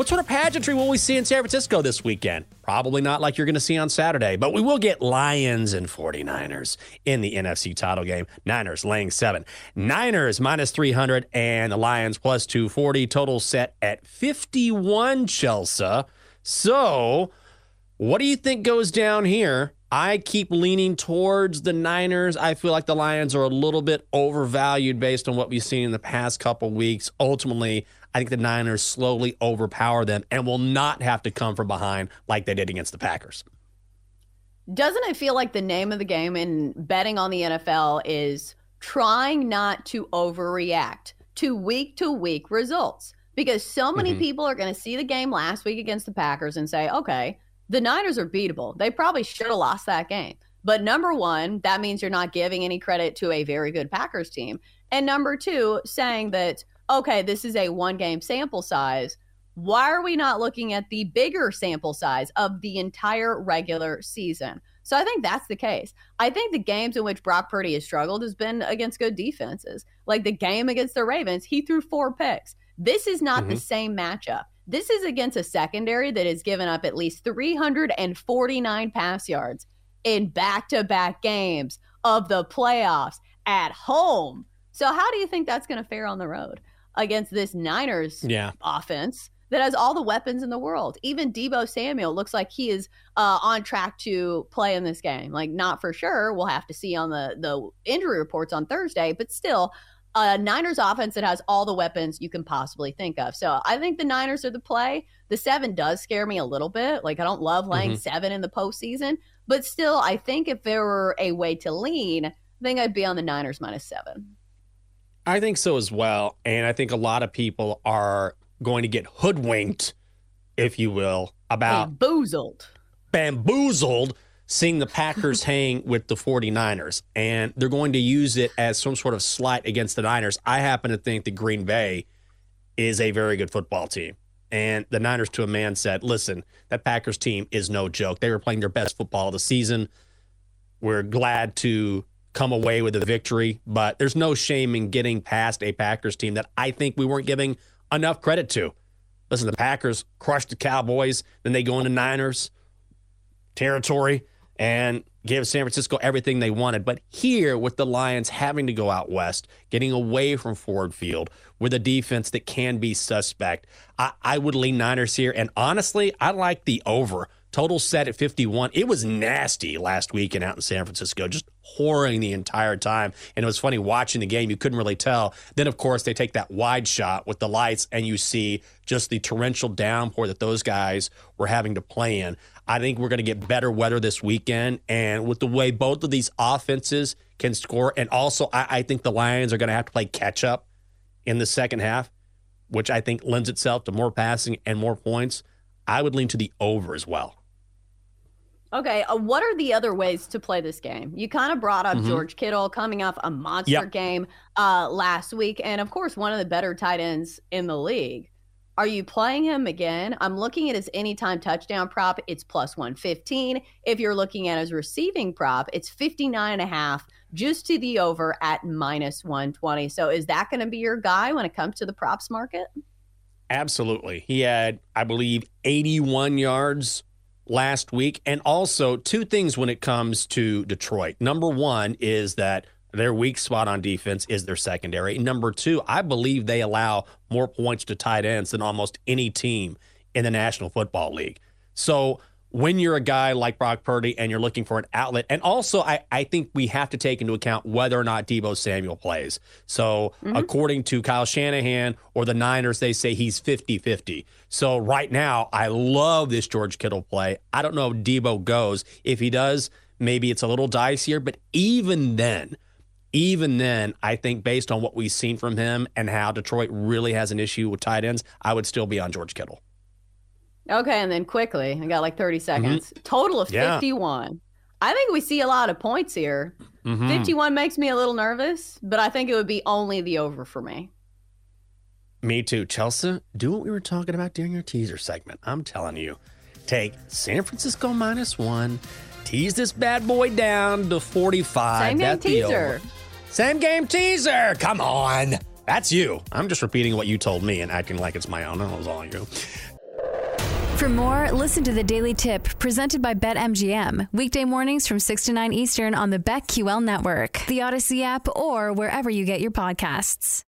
What sort of pageantry will we see in San Francisco this weekend? Probably not like you're going to see on Saturday, but we will get Lions and 49ers in the NFC title game. Niners laying seven. Niners minus 300 and the Lions plus 240. Total set at 51, Chelsa. So, what do you think goes down here? I keep leaning towards the Niners. I feel like the Lions are a little bit overvalued based on what we've seen in the past couple weeks. Ultimately, I think the Niners slowly overpower them and will not have to come from behind like they did against the Packers. Doesn't it feel like the name of the game in betting on the NFL is trying not to overreact to week to week results? Because so many mm-hmm. people are going to see the game last week against the Packers and say, okay, the Niners are beatable. They probably should have lost that game. But number one, that means you're not giving any credit to a very good Packers team. And number two, saying that, okay, this is a one game sample size. Why are we not looking at the bigger sample size of the entire regular season? So I think that's the case. I think the games in which Brock Purdy has struggled has been against good defenses. Like the game against the Ravens, he threw four picks. This is not mm-hmm. the same matchup. This is against a secondary that has given up at least 349 pass yards in back to back games of the playoffs at home. So, how do you think that's going to fare on the road against this Niners yeah. offense that has all the weapons in the world? Even Deebo Samuel looks like he is uh, on track to play in this game. Like, not for sure. We'll have to see on the, the injury reports on Thursday, but still, a Niners offense that has all the weapons you can possibly think of. So I think the Niners are the play. The seven does scare me a little bit. Like I don't love laying mm-hmm. seven in the postseason, but still, I think if there were a way to lean, I think I'd be on the Niners minus seven. I think so as well. And I think a lot of people are going to get hoodwinked, if you will, about bamboozled. Bamboozled seeing the Packers hang with the 49ers, and they're going to use it as some sort of slight against the Niners. I happen to think that Green Bay is a very good football team. And the Niners, to a man, said, listen, that Packers team is no joke. They were playing their best football of the season. We're glad to come away with a victory, but there's no shame in getting past a Packers team that I think we weren't giving enough credit to. Listen, the Packers crushed the Cowboys, then they go into Niners territory and gave San Francisco everything they wanted. But here, with the Lions having to go out west, getting away from Ford Field, with a defense that can be suspect, I, I would lean Niners here. And honestly, I like the over. Total set at 51. It was nasty last weekend out in San Francisco, just whoring the entire time. And it was funny watching the game. You couldn't really tell. Then, of course, they take that wide shot with the lights, and you see just the torrential downpour that those guys were having to play in. I think we're going to get better weather this weekend. And with the way both of these offenses can score, and also I, I think the Lions are going to have to play catch up in the second half, which I think lends itself to more passing and more points. I would lean to the over as well. Okay, uh, what are the other ways to play this game? You kind of brought up mm-hmm. George Kittle coming off a monster yep. game uh, last week, and of course, one of the better tight ends in the league. Are you playing him again? I'm looking at his anytime touchdown prop. It's plus 115. If you're looking at his receiving prop, it's 59 and a half, just to the over at minus 120. So is that going to be your guy when it comes to the props market? Absolutely. He had, I believe, 81 yards last week. And also, two things when it comes to Detroit. Number one is that their weak spot on defense is their secondary. Number two, I believe they allow more points to tight ends than almost any team in the National Football League. So when you're a guy like Brock Purdy and you're looking for an outlet. And also, I, I think we have to take into account whether or not Deebo Samuel plays. So, mm-hmm. according to Kyle Shanahan or the Niners, they say he's 50 50. So, right now, I love this George Kittle play. I don't know if Deebo goes. If he does, maybe it's a little dicier. But even then, even then, I think based on what we've seen from him and how Detroit really has an issue with tight ends, I would still be on George Kittle. Okay, and then quickly, I got like 30 mm-hmm. seconds. Mm-hmm. Total of yeah. 51. I think we see a lot of points here. Mm-hmm. 51 makes me a little nervous, but I think it would be only the over for me. Me too. Chelsa, do what we were talking about during your teaser segment. I'm telling you, take San Francisco minus one, tease this bad boy down to 45. Same game teaser. Same game teaser. Come on. That's you. I'm just repeating what you told me and acting like it's my own. That was all you. For more, listen to the Daily Tip presented by BetMGM. Weekday mornings from 6 to 9 Eastern on the BetQL network, the Audacy app, or wherever you get your podcasts.